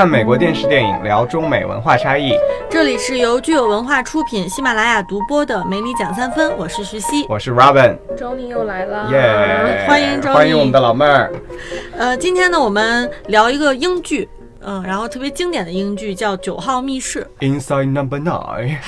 看美国电视电影，聊中美文化差异。这里是由具有文化出品、喜马拉雅独播的《没理讲三分》，我是徐熙。我是 Robin，周宁又来了，耶！欢迎周欢迎我们的老妹儿。呃，今天呢，我们聊一个英剧，嗯、然后特别经典的英剧叫《九号密室》。Inside Number Nine，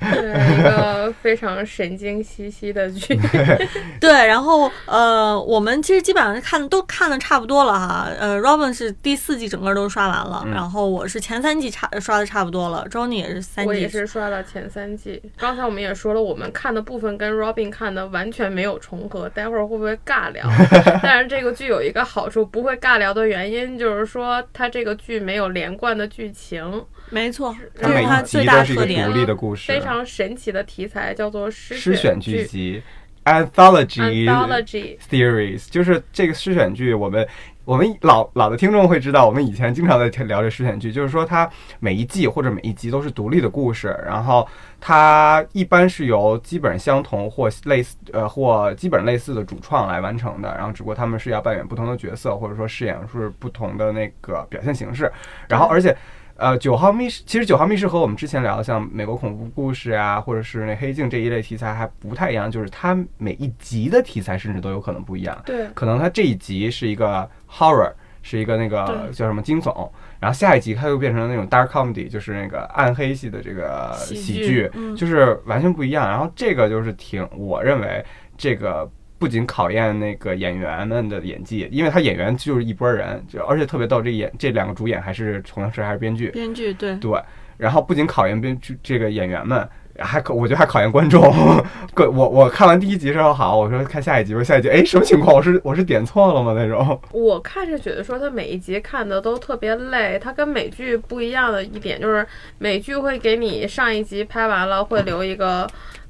是一个非常神经兮兮的剧。对，然后呃，我们其实基本上看都看的差不多了哈。呃，Robin 是第四季整个都刷完了，嗯然后我是前三季差刷的差不多了，Johnny 也是三季。我也是刷了前三季。刚才我们也说了，我们看的部分跟 Robin 看的完全没有重合，待会儿会不会尬聊？但是这个剧有一个好处，不会尬聊的原因就是说它这个剧没有连贯的剧情，没错，这它每是它最大特点都是一个独。立的故事，非常神奇的题材，叫做诗诗选剧剧集 Anthology Anthology。Theories，就是这个诗选剧，我们我们老老的听众会知道，我们以前经常在聊这诗选剧，就是说它每一季或者每一集都是独立的故事，然后它一般是由基本相同或类似呃或基本类似的主创来完成的，然后只不过他们是要扮演不同的角色，或者说饰演是不同的那个表现形式，然后而且。呃，九号密室其实九号密室和我们之前聊的像美国恐怖故事啊，或者是那黑镜这一类题材还不太一样，就是它每一集的题材甚至都有可能不一样。对，可能它这一集是一个 horror，是一个那个叫什么惊悚，然后下一集它又变成了那种 dark comedy，就是那个暗黑系的这个喜剧喜剧，嗯就是完全不一样。然后这个就是挺，我认为这个。不仅考验那个演员们的演技，因为他演员就是一拨人，就而且特别逗，这演这两个主演还是同时还是编剧，编剧对，对，然后不仅考验编剧这个演员们，还考我觉得还考验观众。各我我看完第一集之后，好，我说看下一集，我说下一集，哎，什么情况？我是我是点错了吗？那种。我看是觉得说，他每一集看的都特别累。他跟美剧不一样的一点就是，美剧会给你上一集拍完了会留一个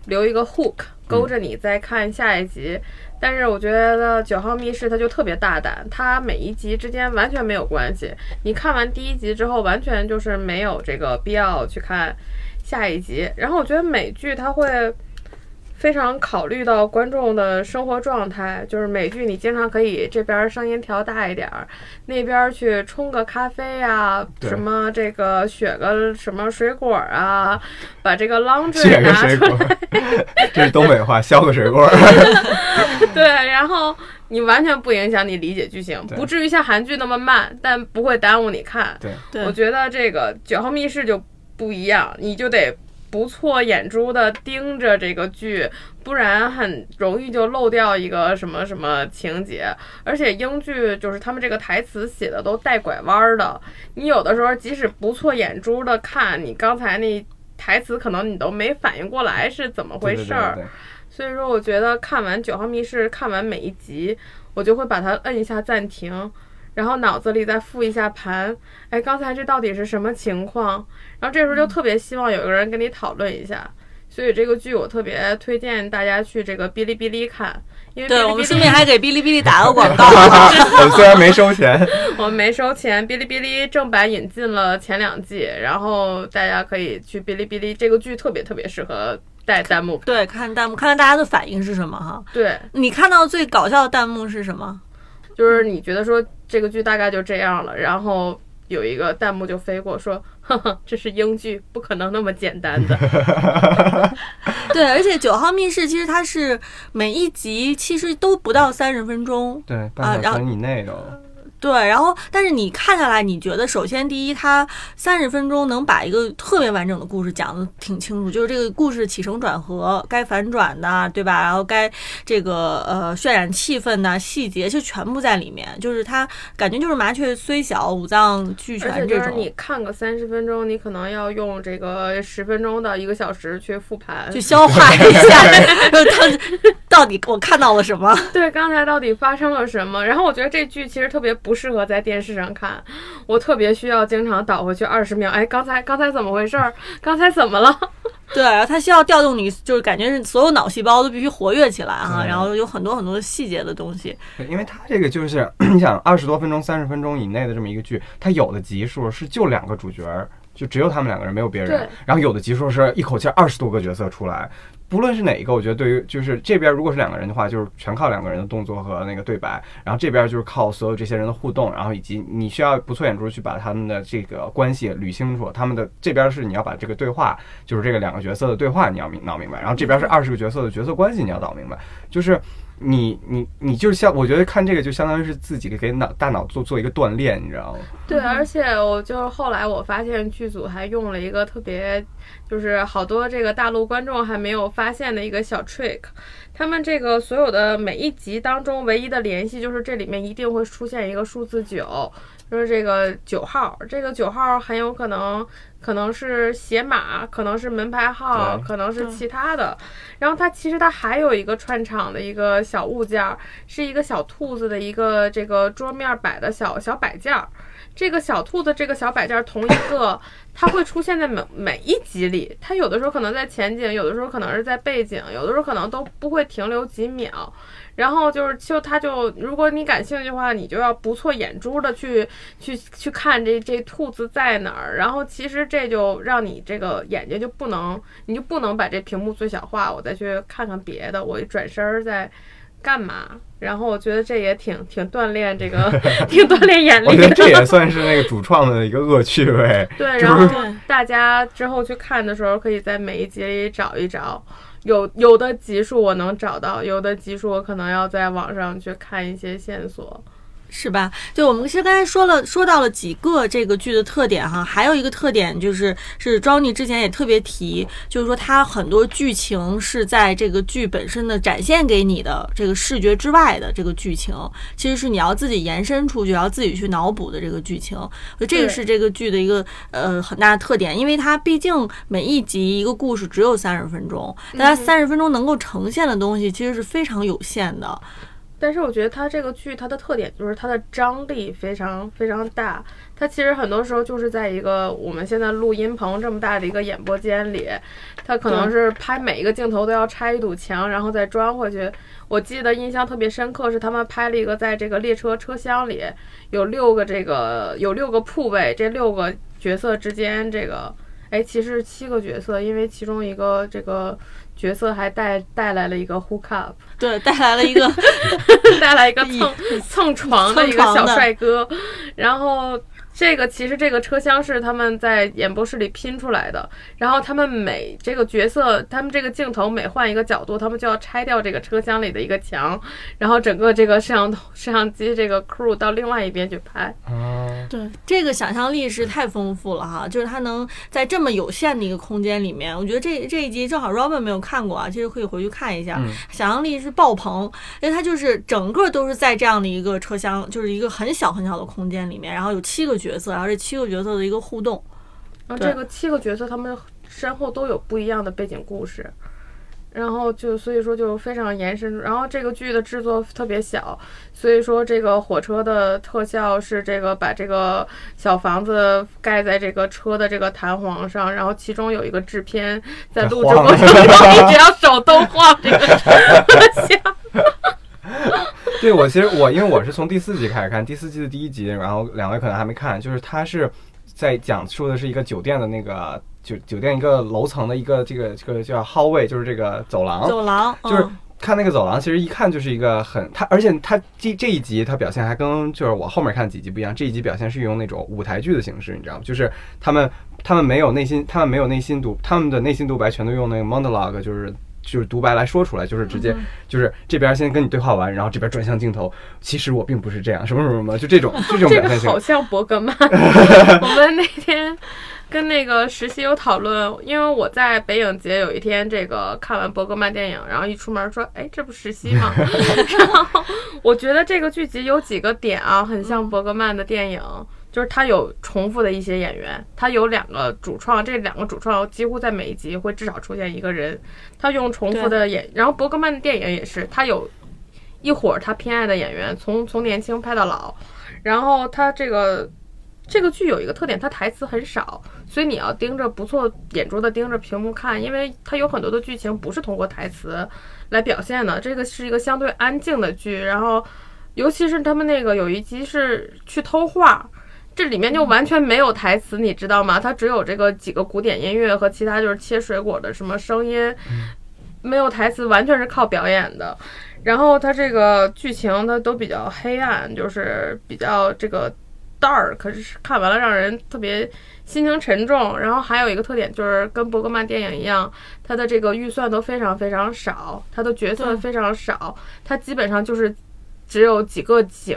留一个 hook，勾着你再看下一集。但是我觉得《九号密室》它就特别大胆，它每一集之间完全没有关系。你看完第一集之后，完全就是没有这个必要去看下一集。然后我觉得美剧它会。非常考虑到观众的生活状态，就是美剧你经常可以这边声音调大一点儿，那边去冲个咖啡啊，什么这个选个什么水果啊，把这个 laundry 拿出来，这是东北话，削个水果。对，然后你完全不影响你理解剧情，不至于像韩剧那么慢，但不会耽误你看。对我觉得这个《九号密室》就不一样，你就得不错眼珠的盯着这个剧，不然很容易就漏掉一个什么什么情节。而且英剧就是他们这个台词写的都带拐弯儿的，你有的时候即使不错眼珠的看，你刚才那台词可能你都没反应过来是怎么回事儿。所以说，我觉得看完《九号密室》，看完每一集，我就会把它摁一下暂停，然后脑子里再复一下盘。哎，刚才这到底是什么情况？然后这时候就特别希望有个人跟你讨论一下。所以这个剧我特别推荐大家去这个哔哩哔哩看，因为哔哩对，哔哩我们顺便还给哔哩哔哩打个广告啊。我 们虽然没收钱，我们没收钱，哔哩哔哩正版引进了前两季，然后大家可以去哔哩哔哩，这个剧特别特别适合带弹幕。对，看弹幕，看看大家的反应是什么哈。对，你看到最搞笑的弹幕是什么？就是你觉得说这个剧大概就这样了，然后有一个弹幕就飞过说，呵呵，这是英剧，不可能那么简单的。对，而且九号密室其实它是每一集其实都不到三十分钟，对，啊半然后小时以内都。对，然后但是你看下来，你觉得首先第一，它三十分钟能把一个特别完整的故事讲的挺清楚，就是这个故事起承转合，该反转的，对吧？然后该这个呃渲染气氛的细节就全部在里面，就是它感觉就是麻雀虽小，五脏俱全这就是你，看个三十分钟，你可能要用这个十分钟到一个小时去复盘，去消化一下，到底我看到了什么。对刚才到底发生了什么。然后我觉得这剧其实特别不适合在电视上看，我特别需要经常倒回去二十秒，哎，刚才刚才怎么回事儿？刚才怎么了？对，然后它需要调动你，就是感觉是所有脑细胞都必须活跃起来哈，对然后有很多很多细节的东西。对，因为它这个就是你想二十多分钟、三十分钟以内的这么一个剧，它有的集数是就两个主角儿，就只有他们两个人，没有别人对。然后有的集数是一口气二十多个角色出来，不论是哪一个，我觉得对于就是这边如果是两个人的话，就是全靠两个人的动作和那个对白，然后这边就是靠所有这些人的互动，然后以及你需要不错眼珠去把他们的这个关系捋清楚。他们的这边是你要把这个对话，就是这个两个角色的对话你要明闹明白，然后这边是二十个角色的角色关系你要搞明白，就是。你你你就是像我觉得看这个就相当于是自己给脑大脑做做一个锻炼，你知道吗？对，而且我就是后来我发现剧组还用了一个特别，就是好多这个大陆观众还没有发现的一个小 trick。他们这个所有的每一集当中唯一的联系就是这里面一定会出现一个数字九，就是这个九号。这个九号很有可能可能是鞋码，可能是门牌号，可能是其他的。然后它其实它还有一个串场的一个小物件儿，是一个小兔子的一个这个桌面摆的小小摆件儿。这个小兔子这个小摆件儿同一个，它会出现在每每一集里。它有的时候可能在前景，有的时候可能是在背景，有的时候可能都不会停留几秒。然后就是，就它就，如果你感兴趣的话，你就要不错眼珠的去去去看这这兔子在哪儿。然后其实这就让你这个眼睛就不能，你就不能把这屏幕最小化，我再去看看别的，我一转身儿在干嘛？然后我觉得这也挺挺锻炼这个，挺锻炼眼力的。我觉得这也算是那个主创的一个恶趣味。对，然后大家之后去看的时候，可以在每一集里找一找。有有的集数我能找到，有的集数我可能要在网上去看一些线索。是吧？对，我们其实刚才说了，说到了几个这个剧的特点哈，还有一个特点就是是 Johnny 之前也特别提，就是说它很多剧情是在这个剧本身的展现给你的这个视觉之外的这个剧情，其实是你要自己延伸出去，要自己去脑补的这个剧情。所以这个是这个剧的一个呃很大的特点，因为它毕竟每一集一个故事只有三十分钟，大家三十分钟能够呈现的东西其实是非常有限的。但是我觉得它这个剧它的特点就是它的张力非常非常大，它其实很多时候就是在一个我们现在录音棚这么大的一个演播间里，它可能是拍每一个镜头都要拆一堵墙，然后再装回去。我记得印象特别深刻是他们拍了一个在这个列车车厢里有六个这个有六个铺位，这六个角色之间这个。哎，其实是七个角色，因为其中一个这个角色还带带来了一个 hook up，对，带来了一个 带来一个蹭 蹭床的一个小帅哥，然后。这个其实这个车厢是他们在演播室里拼出来的，然后他们每这个角色，他们这个镜头每换一个角度，他们就要拆掉这个车厢里的一个墙，然后整个这个摄像头、摄像机这个 crew 到另外一边去拍。啊，对，这个想象力是太丰富了哈，就是他能在这么有限的一个空间里面，我觉得这这一集正好 Robin 没有看过啊，其实可以回去看一下，嗯想象力是爆棚，因为它就是整个都是在这样的一个车厢，就是一个很小很小的空间里面，然后有七个角色，然后这七个角色的一个互动，对然后这个七个角色他们身后都有不一样的背景故事，然后就所以说就非常延伸。然后这个剧的制作特别小，所以说这个火车的特效是这个把这个小房子盖在这个车的这个弹簧上，然后其中有一个制片在录制过程中一直要手动晃这个特效。对我其实我因为我是从第四集开始看，第四季的第一集，然后两位可能还没看，就是他是在讲述的是一个酒店的那个酒酒店一个楼层的一个这个这个叫 hallway，就是这个走廊，走廊就是嗯看那个走廊，其实一看就是一个很他，而且他这这一集他表现还跟就是我后面看几集不一样，这一集表现是用那种舞台剧的形式，你知道吗？就是他们他们没有内心，他们没有内心独，他们的内心独白全都用那个 monologue，就是。就是独白来说出来，就是直接就是这边先跟你对话完，然后这边转向镜头，其实我并不是这样，什么什么什么，就这种 这种这个表现性好。像伯格曼。我们那天跟那个实习有讨论，因为我在北影节有一天这个看完伯格曼电影，然后一出门说，哎，这不实习吗？然后我觉得这个剧集有几个点啊，很像伯格曼的电影。就是它有重复的一些演员，它有两个主创，这两个主创几乎在每一集会至少出现一个人，他用重复的演，然后伯格曼的电影也是，他有一伙儿他偏爱的演员，从从年轻拍到老，然后他这个这个剧有一个特点，他台词很少，所以你要盯着不错眼珠子盯着屏幕看，因为它有很多的剧情不是通过台词来表现的。这个是一个相对安静的剧，然后尤其是他们那个有一集是去偷画。这里面就完全没有台词，你知道吗？它只有这个几个古典音乐和其他就是切水果的什么声音，没有台词，完全是靠表演的。然后它这个剧情它都比较黑暗，就是比较这个 dark，可是看完了让人特别心情沉重。然后还有一个特点就是跟伯格曼电影一样，它的这个预算都非常非常少，它的角色非常少，它基本上就是只有几个景。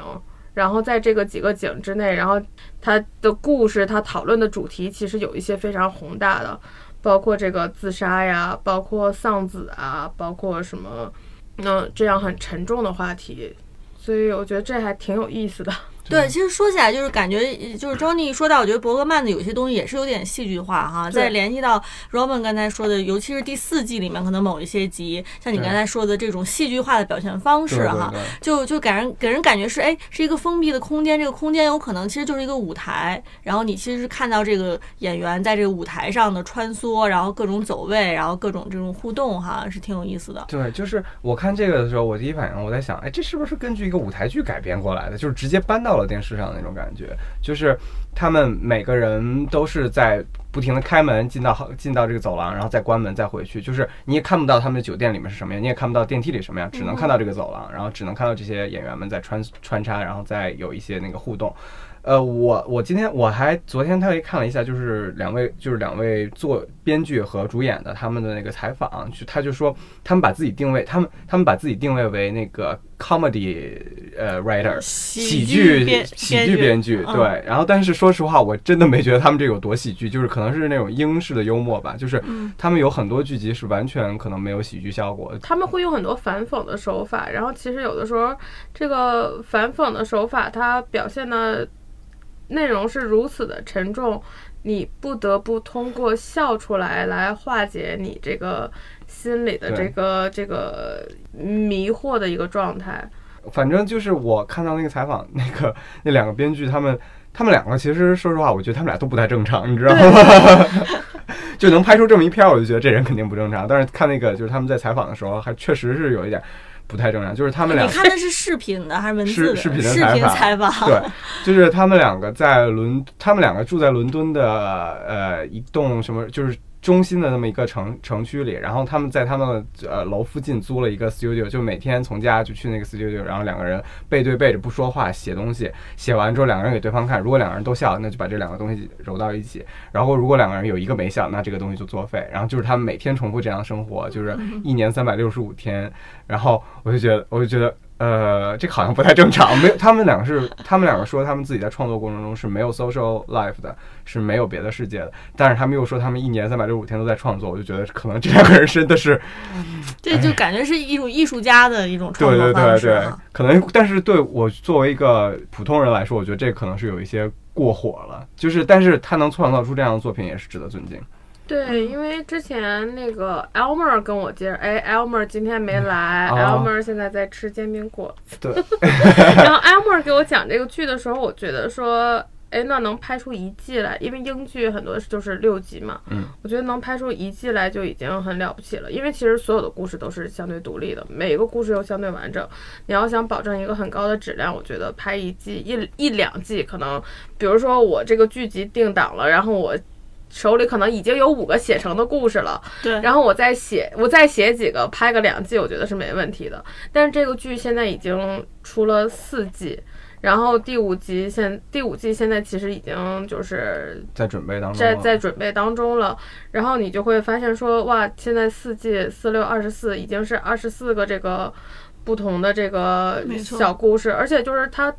然后在这个几个景之内，然后它的故事，它讨论的主题其实有一些非常宏大的，包括这个自杀呀，包括丧子啊，包括什么，那，这样很沉重的话题，所以我觉得这还挺有意思的。对，其实说起来就是感觉，就是周妮说到，我觉得伯格曼的有些东西也是有点戏剧化哈。对再联系到 Robin 刚才说的，尤其是第四季里面可能某一些集，像你刚才说的这种戏剧化的表现方式哈，就就给人给人感觉是，哎，是一个封闭的空间，这个空间有可能其实就是一个舞台，然后你其实是看到这个演员在这个舞台上的穿梭，然后各种走位，然后各种这种互动哈，是挺有意思的。对，就是我看这个的时候，我第一反应我在想，哎，这是不是根据一个舞台剧改编过来的？就是直接搬到了电视上的那种感觉。就是他们每个人都是在不停的开门进到进到这个走廊，然后再关门再回去。就是你也看不到他们的酒店里面是什么样，你也看不到电梯里什么样，只能看到这个走廊，然后只能看到这些演员们在穿穿插，然后再有一些那个互动。呃，我我今天我还昨天特意看了一下，就是两位就是两位做编剧和主演的他们的那个采访，就他就说他们把自己定位，他们他们把自己定位为那个 comedy 呃 writer 喜剧喜剧编剧嗯。对，然后但是说实话，我真的没觉得他们这有多喜剧，就是可能是那种英式的幽默吧，就是嗯。他们有很多剧集是完全可能没有喜剧效果，他们会用很多反讽的手法，然后其实有的时候这个反讽的手法，它表现的内容是如此的沉重，你不得不通过笑出来来化解你这个心里的这个这个迷惑的一个状态。反正就是我看到那个采访，那个那两个编剧，他们他们两个其实说实话，我觉得他们俩都不太正常，你知道吗？就能拍出这么一片儿，我就觉得这人肯定不正常。但是看那个就是他们在采访的时候，还确实是有一点不太正常，就是他们俩你看的是视频的还是文字的？视视频的视频采访采访。对，就是他们两个在伦，他们两个住在伦敦的呃一栋什么，就是中心的那么一个城城区里，然后他们在他们的呃楼附近租了一个 studio，就每天从家就去那个 studio，然后两个人背对背着不说话写东西，写完之后两个人给对方看，如果两个人都笑，那就把这两个东西揉到一起，然后如果两个人有一个没笑，那这个东西就作废，然后就是他们每天重复这样生活，就是 一年三百六十五天，然后我就觉得，我就觉得。呃，这个好像不太正常。没有，他们两个是，他们两个说他们自己在创作过程中是没有 social life 的，是没有别的世界的。但是他们又说他们一年三百六十五天都在创作，我就觉得可能这两个人真的是，这就感觉是一种艺术家的一种创作方对对对对。，可能，但是对我作为一个普通人来说，我觉得这可能是有一些过火了。就是，但是他能创造出这样的作品，也是值得尊敬。对，因为之前那个 Elmer 跟我介绍，哎，Elmer 今天没来、哦 e l m e r 现在在吃煎饼果子。对，然后 Elmer 给我讲这个剧的时候，我觉得说，哎，那能拍出一季来，因为英剧很多就是六集嘛，嗯，我觉得能拍出一季来就已经很了不起了。因为其实所有的故事都是相对独立的，每一个故事又相对完整。你要想保证一个很高的质量，我觉得拍一季一一两季，可能比如说我这个剧集定档了，然后我。手里可能已经有五个写成的故事了，对，然后我再写，我再写几个，拍个两季，我觉得是没问题的。但是这个剧现在已经出了四季，然后第五集现第五季现在其实已经就是在准备当中在，在准备当中了。然后你就会发现说，哇，现在四季四六二十四已经是二十四个这个不同的这个小故事，而且就是它。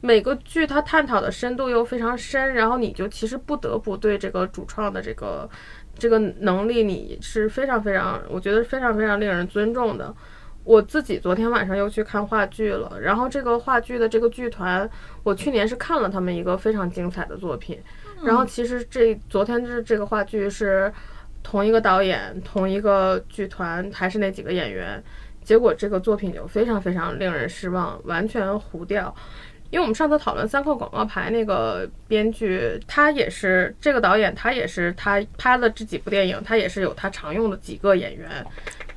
每个剧它探讨的深度又非常深，然后你就其实不得不对这个主创的这个这个能力，你是非常非常，我觉得非常非常令人尊重的。我自己昨天晚上又去看话剧了，然后这个话剧的这个剧团，我去年是看了他们一个非常精彩的作品，然后其实这昨天这这个话剧是同一个导演、同一个剧团，还是那几个演员，结果这个作品就非常非常令人失望，完全糊掉。因为我们上次讨论三块广告牌那个编剧，他也是这个导演，他也是他拍了这几部电影，他也是有他常用的几个演员。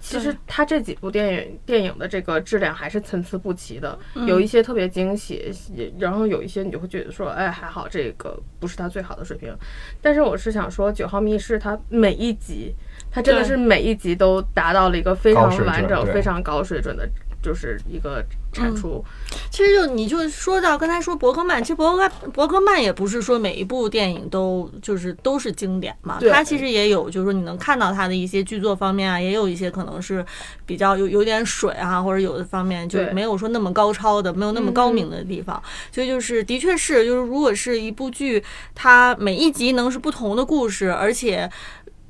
其实他这几部电影电影的这个质量还是参差不齐的，嗯有一些特别惊喜，然后有一些你就会觉得说，哎，还好这个不是他最好的水平。但是我是想说，《九号密室》它每一集它真的是每一集都达到了一个非常完整、非常高水准的，就是一个产出。其实就你就说到刚才说伯格曼，其实伯格伯格曼也不是说每一部电影都就是都是经典嘛，对。他其实也有就是说你能看到他的一些剧作方面啊，也有一些可能是比较有有点水啊，或者有的方面就对。没有说那么高超的，没有那么高明的地方，所以就是的确是就是如果是一部剧，它每一集能是不同的故事，而且。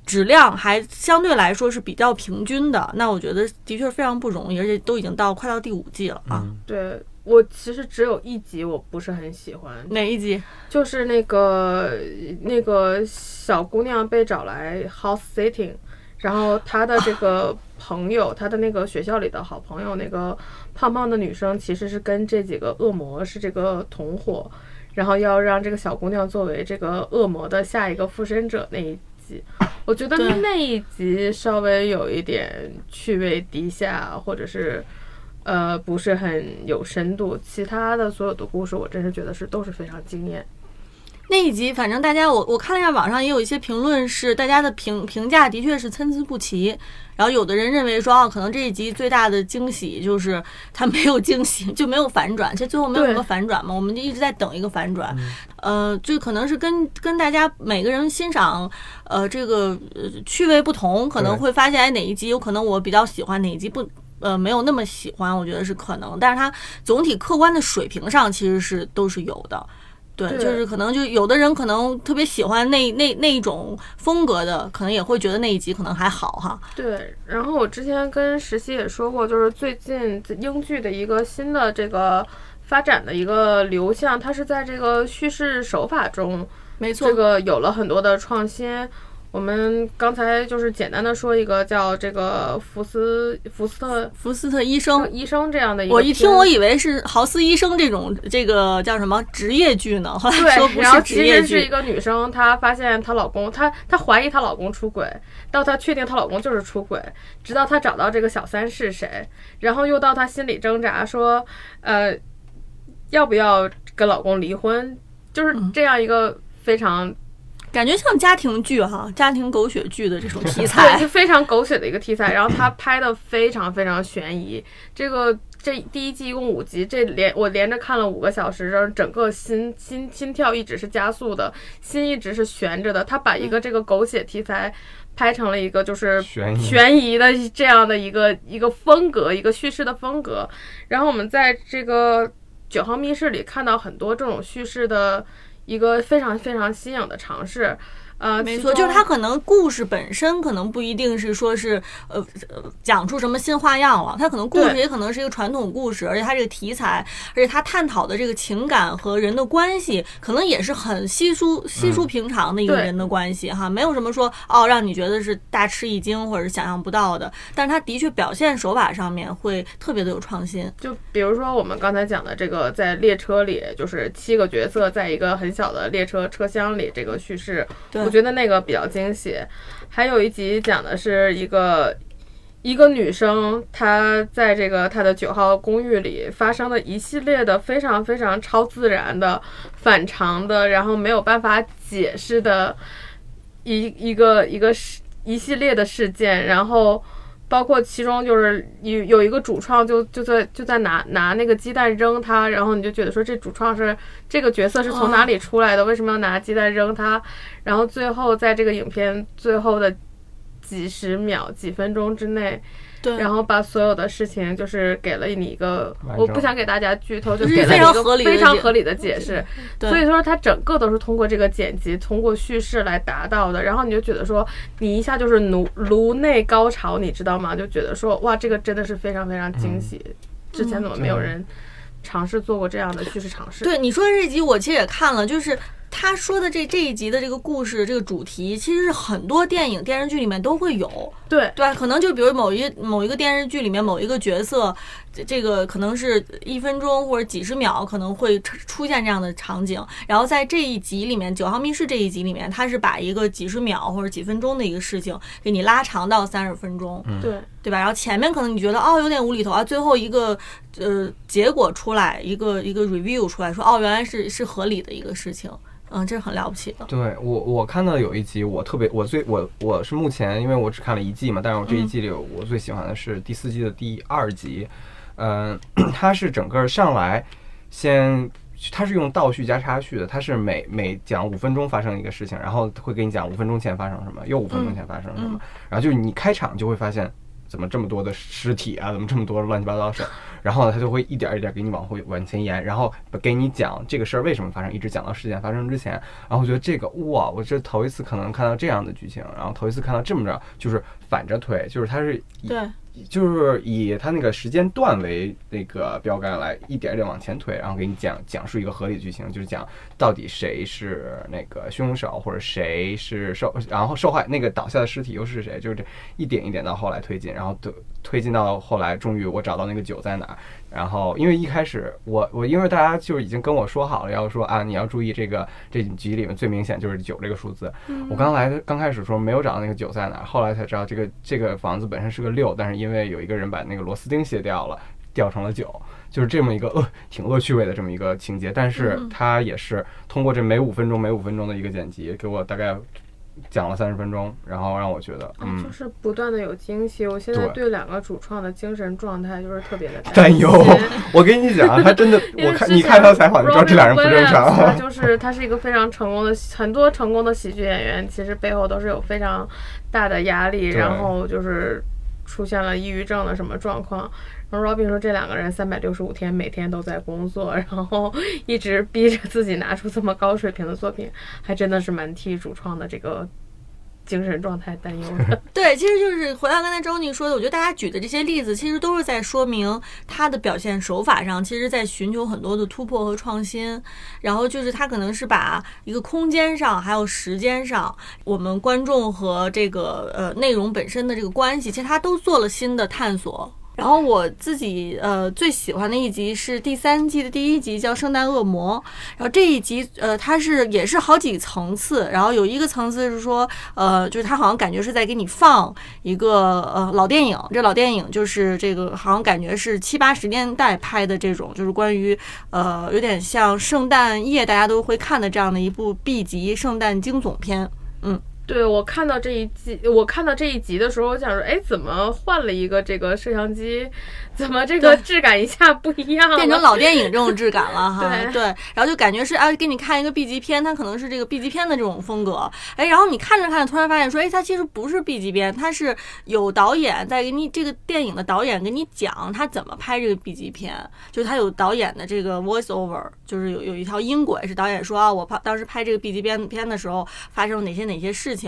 质量还相对来说是比较平均的，那我觉得的确非常不容易，而且都已经到快到第五季了啊。嗯对我其实只有一集我不是很喜欢，哪一集？就是那个那个小姑娘被找来 house sitting，然后她的这个朋友，她的那个学校里的好朋友，那个胖胖的女生，其实是跟这几个恶魔是这个同伙，然后要让这个小姑娘作为这个恶魔的下一个附身者那一集。我觉得对那一集稍微有一点趣味低下，或者是呃不是很有深度。其他的所有的故事，我真是觉得是都是非常惊艳。那一集，反正大家我我看了一下网上也有一些评论，是大家的评评价的确是参差不齐。然后有的人认为说，哦，可能这一集最大的惊喜就是它没有惊喜，就没有反转。其实最后没有什么反转嘛，我们就一直在等一个反转。呃，就可能是跟跟大家每个人欣赏呃这个呃趣味不同，可能会发现哎哪一集有可能我比较喜欢，哪一集不。呃，没有那么喜欢，我觉得是可能，但是它总体客观的水平上其实是都是有的。对，就是可能就有的人可能特别喜欢那那那一种风格的，可能也会觉得那一集可能还好哈。对，然后我之前跟石溪也说过，就是最近英剧的一个新的这个发展的一个流向，它是在这个叙事手法中，没错，这个有了很多的创新。我们刚才就是简单的说一个叫这个福斯福斯特福斯特医生，医生这样的一个我一听我以为是豪斯医生这种这个叫什么职业剧呢，后来说对，不然后是职业其实是一。个女生，她发现她老公，她她怀疑她老公出轨，到她确定她老公就是出轨，直到她找到这个小三是谁，然后又到她心里挣扎说，呃，要不要跟老公离婚，就是嗯这样一个非常感觉像家庭剧哈，家庭狗血剧的这种题材对，材是。非常狗血的一个题材。然后他拍的非常非常悬疑。这个这第一季一共五集，这连我连着看了五个小时，然后整个心心心跳一直是加速的，心一直是悬着的。他把一个这个狗血题材拍成了一个就是悬疑的这样的一个一个风格，一个叙事的风格。然后我们在这个九号密室里看到很多这种叙事的一个非常非常新颖的尝试。呃，没错，就是他可能故事本身可能不一定是说是呃呃讲出什么新花样了，他可能故事也可能是一个传统故事，而且他这个题材，而且他探讨的这个情感和人的关系，可能也是很稀疏稀疏平常的一个人的关系哈，没有什么说哦让你觉得是大吃一惊或者是想象不到的，但是它的确表现手法上面会特别的有创新。就比如说我们刚才讲的这个，在列车里，就是七个角色在一个很小的列车车厢里，这个叙事，对我觉得那个比较惊喜。还有一集讲的是一个一个女生，她在这个她的九号公寓里发生的一系列的非常非常超自然的、反常的，然后没有办法解释的一一个一个事一系列的事件，然后。包括其中就是有有一个主创就就在就在拿拿那个鸡蛋扔他，然后你就觉得说这主创是这个角色是从哪里出来的？为什么要拿鸡蛋扔他？然后最后在这个影片最后的几十秒、几分钟之内，对，然后把所有的事情就是给了你一个我不想给大家剧透，就就是给了你一个非常合理的解非常合理的解释。对所以说它整个都是通过这个剪辑、通过叙事来达到的。然后你就觉得说，你一下就是颅颅内高潮，你知道吗？就觉得说，哇，这个真的是非常非常惊喜。之前怎么没有人尝试做过这样的叙事尝试？对你说的这集，我其实也看了，就是他说的这这一集的这个故事这个主题，其实是很多电影电视剧里面都会有。对对，可能就比如某一某一个电视剧里面某一个角色，这这个可能是一分钟或者几十秒可能会出出现这样的场景，然后在这一集里面，《九号密室》这一集里面，他是把一个几十秒或者几分钟的一个事情给你拉长到三十分钟，对对吧？然后前面可能你觉得哦有点无厘头啊，最后一个呃结果出来，一个一个 review 出来说哦原来是是合理的一个事情。嗯，这是很了不起的。对我，我看到有一集，我特别，我最我我是目前，因为我只看了一季嘛，但是我这一季里，我最喜欢的是第四季的第二集，嗯、它是整个上来先，它是用倒叙加插叙的，它是每每讲五分钟发生一个事情，然后会给你讲五分钟前发生什么，又五分钟前发生什么，然后就是你开场就会发现。怎么这么多的尸体啊？怎么这么多乱七八糟的事儿？然后呢，他就会一点一点给你往回往前延，然后给你讲这个事儿为什么发生，一直讲到事件发生之前。然后我觉得这个哇，我这头一次可能看到这样的剧情，然后头一次看到这么着，就是反着推，就是他是以对，就是以它那个时间段为那个标杆来一点一点往前推，然后给你讲讲述一个合理的剧情，就是讲到底谁是那个凶手，或者谁是受，然后受害那个倒下的尸体又是谁，就是这一点一点到后来推进，然后推推进到后来，终于我找到那个酒在哪儿。然后，因为一开始我我因为大家就已经跟我说好了，要说啊你要注意这个这集里面最明显就是九这个数字。我刚来刚开始说没有找到那个九在哪儿，后来才知道这个这个房子本身是个六，但是因为有一个人把那个螺丝钉卸掉了，掉成了九，就是这么一个恶挺恶趣味的这么一个情节。但是它也是通过这每五分钟每五分钟的一个剪辑，给我大概讲了三十分钟，然后让我觉得嗯就嗯是不断的有惊喜。我现在对对两个主创的精神状态就是特别的担忧。。我跟你讲，他真的，我看你看他采访，你知道这俩人不正常。就是他是一个非常成功的，很多成功的喜剧演员其实背后都是有非常大的压力，然后就是出现了抑郁症的什么状况。然后 Robin 说，这两个人三百六十五天每天都在工作，然后一直逼着自己拿出这么高水平的作品，还真的是蛮替主创的这个精神状态担忧的。对，其实就是回到刚才周宁说的，我觉得大家举的这些例子，其实都是在说明他的表现手法上，其实在寻求很多的突破和创新。然后就是他可能是把一个空间上还有时间上，我们观众和这个呃内容本身的这个关系，其实他都做了新的探索。然后我自己呃最喜欢的一集是第三季的第一集，叫《圣诞恶魔》。然后这一集呃它是也是好几层次，然后有一个层次是说呃就是它好像感觉是在给你放一个呃老电影，这老电影就是这个好像感觉是七八十年代拍的这种，就是关于呃有点像圣诞夜大家都会看的这样的一部 B 级圣诞惊悚片。嗯对我看到这一季，我看到这一集的时候，我想说，哎，怎么换了一个这个摄像机？怎么这个质感一下不一样了？变成老电影这种质感了哈，对然后就感觉是啊，给你看一个 B 级片，它可能是这个 B 级片的这种风格，哎，然后你看着看着，突然发现说，哎，它其实不是 B 级片，它是有导演在给你这个电影的导演给你讲他怎么拍这个 B 级片，就是他有导演的这个 voice over，就是有有一条音轨是导演说啊，我拍当时拍这个 B 级片片的时候发生了哪些哪些事情，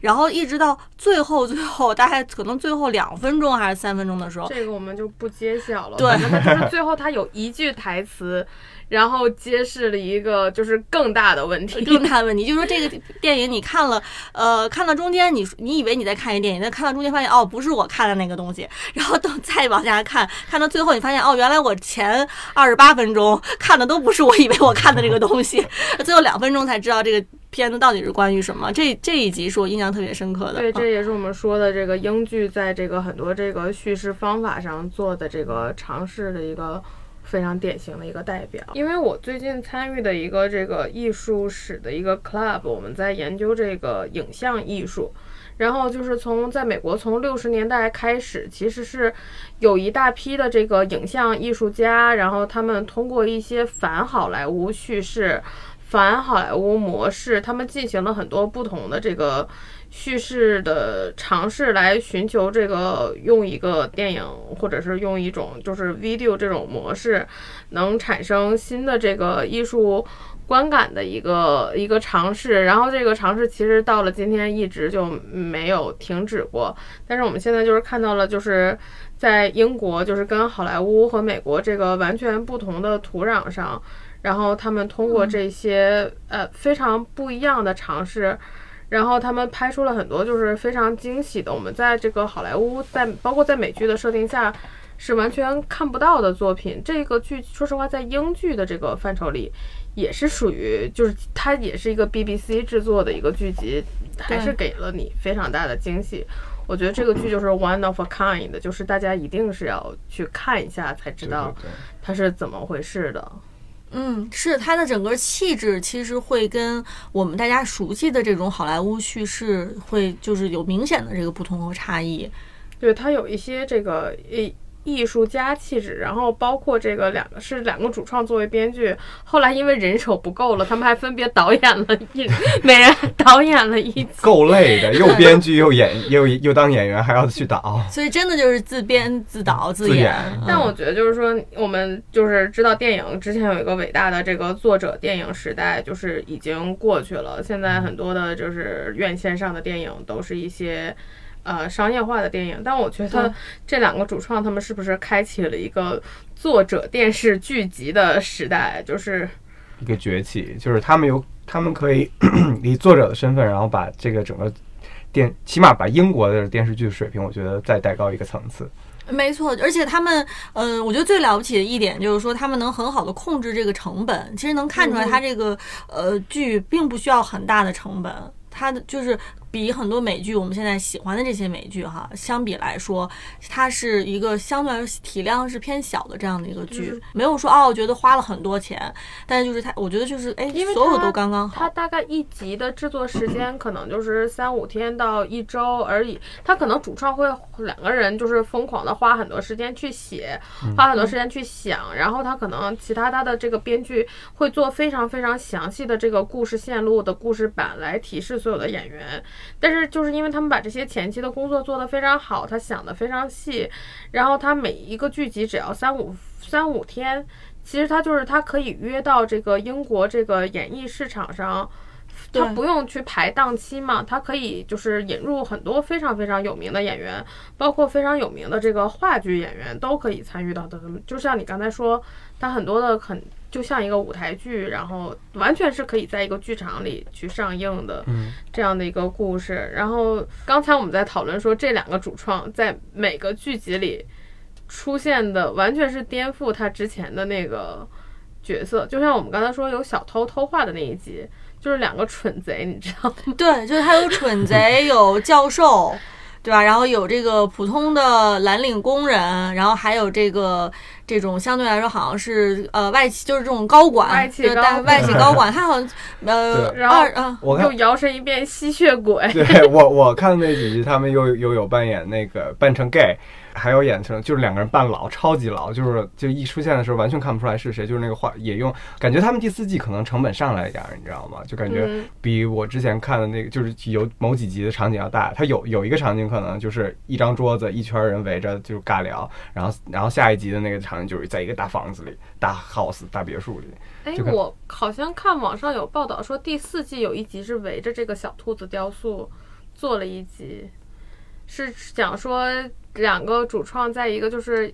然后一直到最后最后大概可能最后两分钟还是三分钟的时候，这个我们就不揭晓了。对他就是最后他有一句台词，然后揭示了一个就是更大的问题。更大的问题，就是说这个电影你看了，呃，看到中间你你以为你在看一电影，但看到中间发现哦，不是我看的那个东西，然后等再往下看，看到最后你发现哦，原来我前二十八分钟看的都不是我以为我看的这个东西，最后两分钟才知道这个片子到底是关于什么。这这一集是我印象特别深刻的。对，嗯这也是我们说的这个英剧在这个很多这个叙事方法上做的这个尝试的一个非常典型的一个代表。因为我最近参与的一个这个艺术史的一个 club，我们在研究这个影像艺术。然后就是从在美国从六十年代开始，其实是有一大批的这个影像艺术家，然后他们通过一些反好莱坞叙事、反好莱坞模式，他们进行了很多不同的这个叙事的尝试，来寻求这个用一个电影或者是用一种就是 video 这种模式，能产生新的这个艺术。观感的一个一个尝试，然后这个尝试其实到了今天一直就没有停止过。但是我们现在就是看到了，就是在英国，就是跟好莱坞和美国这个完全不同的土壤上，然后他们通过这些、呃非常不一样的尝试，然后他们拍出了很多就是非常惊喜的，我们在这个好莱坞在包括在美剧的设定下。是完全看不到的作品。这个剧，说实话，在英剧的这个范畴里，也是属于，就是它也是一个 BBC 制作的一个剧集，还是给了你非常大的惊喜。我觉得这个剧就是 one of a kind，就是大家一定是要去看一下才知道它是怎么回事的。嗯，是它的整个气质其实会跟我们大家熟悉的这种好莱坞叙事会就是有明显的这个不同和差异。对，它有一些这个艺艺术家气质，然后包括这个两个是两个主创作为编剧，后来因为人手不够了，他们还分别导演了一，每人导演了一集。够累的，又编剧又演又又当演员，还要去导。所以真的就是自编自导自自演嗯但我觉得就是说，我们就是知道电影之前有一个伟大的这个作者电影时代，就是已经过去了。现在很多的就是院线上的电影都是一些。呃，商业化的电影，但我觉对得这两个主创他们是不是开启了一个作者电视剧集的时代？就是一个崛起，就是他们有，他们可以 以作者的身份，然后把这个整个电，起码把英国的电视剧水平，我觉得再带高一个层次。没错，而且他们，呃，我觉得最了不起的一点就是说，他们能很好的控制这个成本。其实能看出来，他这个呃剧并不需要很大的成本，他的就是比很多美剧我们现在喜欢的这些美剧哈相比来说，它是一个相对来说体量是偏小的这样的一个剧，就是没有说哦，觉得花了很多钱，但是就是它，我觉得就是哎，因为所有都刚刚好。它大概一集的制作时间可能就是三五天到一周而已。它可能主创会两个人就是疯狂的花很多时间去写，花很多时间去想，然后他可能其他他的这个编剧会做非常非常详细的这个故事线路的故事板来提示所有的演员。但是就是因为他们把这些前期的工作做得非常好，他想得非常细，然后他每一个剧集只要三五三五天。其实他就是他可以约到这个英国这个演艺市场上，他不用去排档期嘛，他可以就是引入很多非常非常有名的演员，包括非常有名的这个话剧演员都可以参与到的。就像你刚才说，他很多的很就像一个舞台剧，然后完全是可以在一个剧场里去上映的嗯，这样的一个故事。然后刚才我们在讨论说，这两个主创在每个剧集里出现的完全是颠覆他之前的那个角色，就像我们刚才说有小偷偷画的那一集，就是两个蠢贼，你知道吗？对，就是他有蠢贼，有教授，对吧？然后有这个普通的蓝领工人，然后还有这个这种相对来说好像是呃外企，就是这种高管，外企对高管外企高管，他好像呃然后二嗯我看又摇身一变吸血鬼，对我我看那几集，他们又又有扮演那个扮成 gay，还有演成就是两个人扮老，超级老，就是就一出现的时候完全看不出来是谁，就是那个画也用，感觉他们第四季可能成本上来一点儿，你知道吗？就感觉嗯比我之前看的那个就是有某几集的场景要大。它有有一个场景可能就是一张桌子，一圈人围着就是尬聊，然后然后下一集的那个场景就是在一个大房子里、大 house、大别墅里。哎就，我好像看网上有报道说第四季有一集是围着这个小兔子雕塑做了一集，是讲说两个主创在一个就是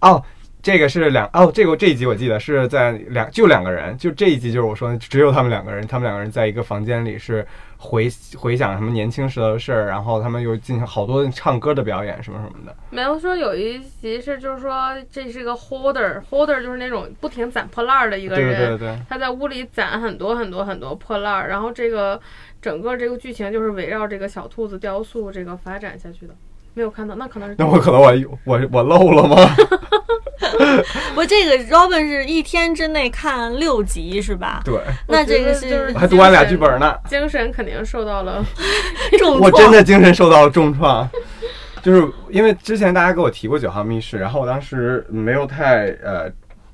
哦，这个是两哦，这个这一集我记得是在两就两个人，就这一集就是我说的只有他们两个人，他们两个人在一个房间里是回回想什么年轻时候的事儿，然后他们又进行好多唱歌的表演什么什么的。没有说有一集是就是说这是个 holder，holder 就是那种不停攒破烂儿的一个人，对对对，他在屋里攒很多很多很多破烂儿，然后这个整个这个剧情就是围绕这个小兔子雕塑这个发展下去的。没有看到，那可能是那我可能我我我漏了吗？我，这个 Robin 是一天之内看六集是吧？对，那这个是我还读完俩剧本呢，精神肯定受到了 重创我真。的精神受到了重创。就是因为之前大家给我提过《九号密室》，然后我当时没有太呃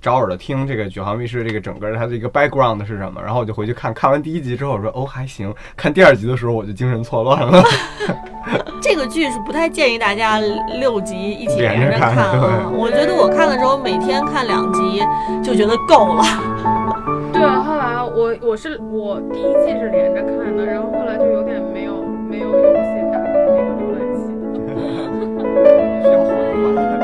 找耳朵听这个九航密室这个整个它的一个 background 是什么然后我就回去看看完第一集之后我说哦还行看第二集的时候我就精神错乱了。这个剧是不太建议大家六集一起连着看哈我觉得我看的时候每天看两集就觉得够了。对啊后来我我是我第一季是连着看的然后后来就有点没有没有勇气打开那个浏览器需要缓缓